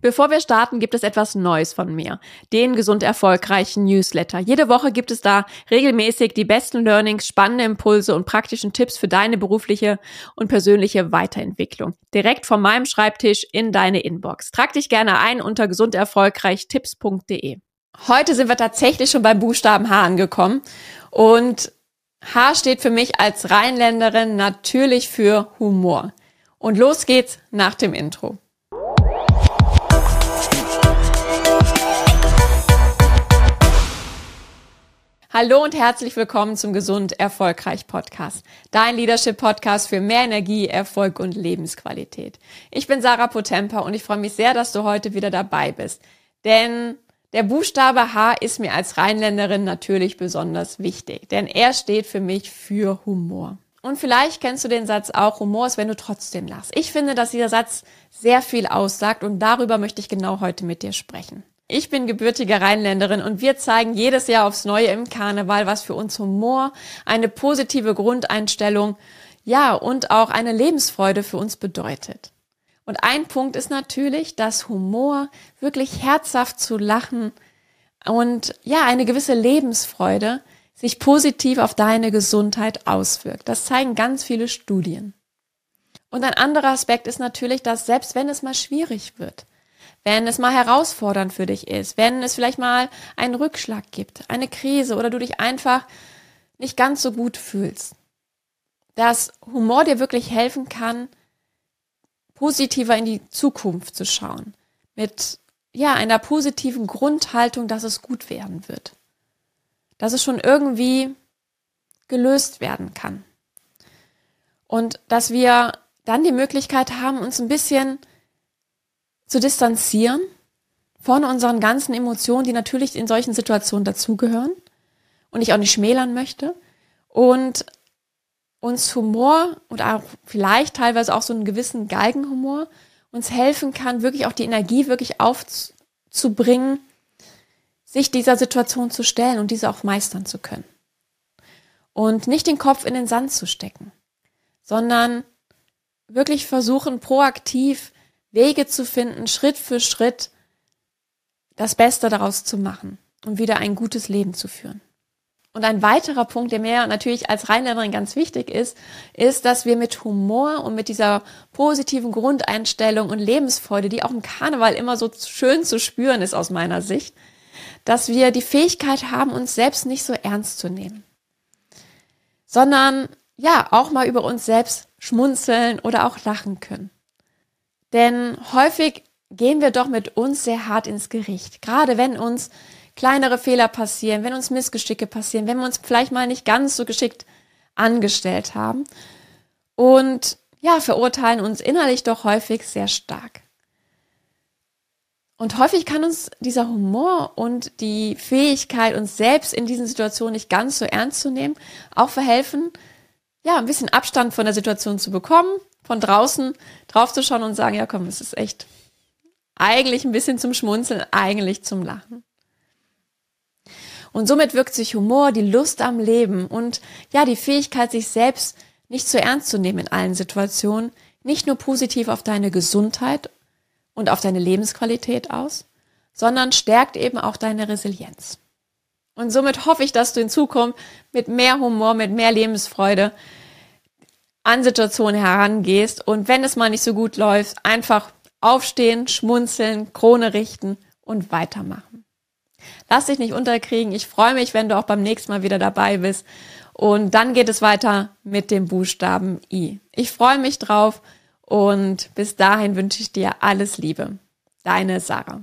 Bevor wir starten, gibt es etwas Neues von mir. Den gesund erfolgreichen Newsletter. Jede Woche gibt es da regelmäßig die besten Learnings, spannende Impulse und praktischen Tipps für deine berufliche und persönliche Weiterentwicklung. Direkt von meinem Schreibtisch in deine Inbox. Trag dich gerne ein unter gesunderfolgreichtipps.de. Heute sind wir tatsächlich schon beim Buchstaben H angekommen und H steht für mich als Rheinländerin natürlich für Humor. Und los geht's nach dem Intro. Hallo und herzlich willkommen zum Gesund Erfolgreich Podcast. Dein Leadership Podcast für mehr Energie, Erfolg und Lebensqualität. Ich bin Sarah Potempa und ich freue mich sehr, dass du heute wieder dabei bist. Denn der Buchstabe H ist mir als Rheinländerin natürlich besonders wichtig, denn er steht für mich für Humor. Und vielleicht kennst du den Satz auch, Humor ist, wenn du trotzdem lachst. Ich finde, dass dieser Satz sehr viel aussagt und darüber möchte ich genau heute mit dir sprechen. Ich bin gebürtige Rheinländerin und wir zeigen jedes Jahr aufs Neue im Karneval, was für uns Humor, eine positive Grundeinstellung, ja, und auch eine Lebensfreude für uns bedeutet. Und ein Punkt ist natürlich, dass Humor wirklich herzhaft zu lachen und ja, eine gewisse Lebensfreude sich positiv auf deine Gesundheit auswirkt. Das zeigen ganz viele Studien. Und ein anderer Aspekt ist natürlich, dass selbst wenn es mal schwierig wird, wenn es mal herausfordernd für dich ist, wenn es vielleicht mal einen Rückschlag gibt, eine Krise oder du dich einfach nicht ganz so gut fühlst, dass Humor dir wirklich helfen kann, positiver in die Zukunft zu schauen, mit ja, einer positiven Grundhaltung, dass es gut werden wird. Dass es schon irgendwie gelöst werden kann. Und dass wir dann die Möglichkeit haben, uns ein bisschen zu distanzieren von unseren ganzen Emotionen, die natürlich in solchen Situationen dazugehören und ich auch nicht schmälern möchte und uns Humor und auch vielleicht teilweise auch so einen gewissen Galgenhumor uns helfen kann, wirklich auch die Energie wirklich aufzubringen, sich dieser Situation zu stellen und diese auch meistern zu können. Und nicht den Kopf in den Sand zu stecken, sondern wirklich versuchen, proaktiv Wege zu finden, Schritt für Schritt das Beste daraus zu machen und wieder ein gutes Leben zu führen. Und ein weiterer Punkt, der mir natürlich als Rheinländerin ganz wichtig ist, ist, dass wir mit Humor und mit dieser positiven Grundeinstellung und Lebensfreude, die auch im Karneval immer so schön zu spüren ist aus meiner Sicht, dass wir die Fähigkeit haben, uns selbst nicht so ernst zu nehmen, sondern ja, auch mal über uns selbst schmunzeln oder auch lachen können. Denn häufig gehen wir doch mit uns sehr hart ins Gericht. Gerade wenn uns kleinere Fehler passieren, wenn uns Missgeschicke passieren, wenn wir uns vielleicht mal nicht ganz so geschickt angestellt haben. Und ja, verurteilen uns innerlich doch häufig sehr stark. Und häufig kann uns dieser Humor und die Fähigkeit, uns selbst in diesen Situationen nicht ganz so ernst zu nehmen, auch verhelfen, ja, ein bisschen Abstand von der Situation zu bekommen, von draußen drauf zu schauen und sagen, ja komm, es ist echt eigentlich ein bisschen zum Schmunzeln, eigentlich zum Lachen. Und somit wirkt sich Humor, die Lust am Leben und ja, die Fähigkeit, sich selbst nicht zu ernst zu nehmen in allen Situationen, nicht nur positiv auf deine Gesundheit und auf deine Lebensqualität aus, sondern stärkt eben auch deine Resilienz. Und somit hoffe ich, dass du in Zukunft mit mehr Humor, mit mehr Lebensfreude an Situationen herangehst und wenn es mal nicht so gut läuft, einfach aufstehen, schmunzeln, Krone richten und weitermachen. Lass dich nicht unterkriegen. Ich freue mich, wenn du auch beim nächsten Mal wieder dabei bist. Und dann geht es weiter mit dem Buchstaben I. Ich freue mich drauf und bis dahin wünsche ich dir alles Liebe. Deine Sarah.